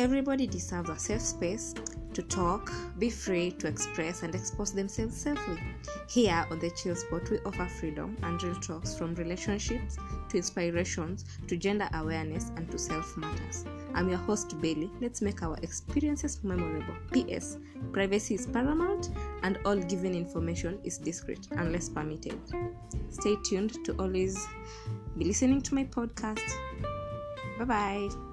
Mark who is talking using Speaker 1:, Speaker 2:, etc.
Speaker 1: Everybody deserves a safe space to talk, be free to express and expose themselves safely. Here on the Chill Spot, we offer freedom and real talks from relationships to inspirations to gender awareness and to self matters. I'm your host, Bailey. Let's make our experiences memorable. P.S. Privacy is paramount and all given information is discreet unless permitted. Stay tuned to always be listening to my podcast. Bye bye.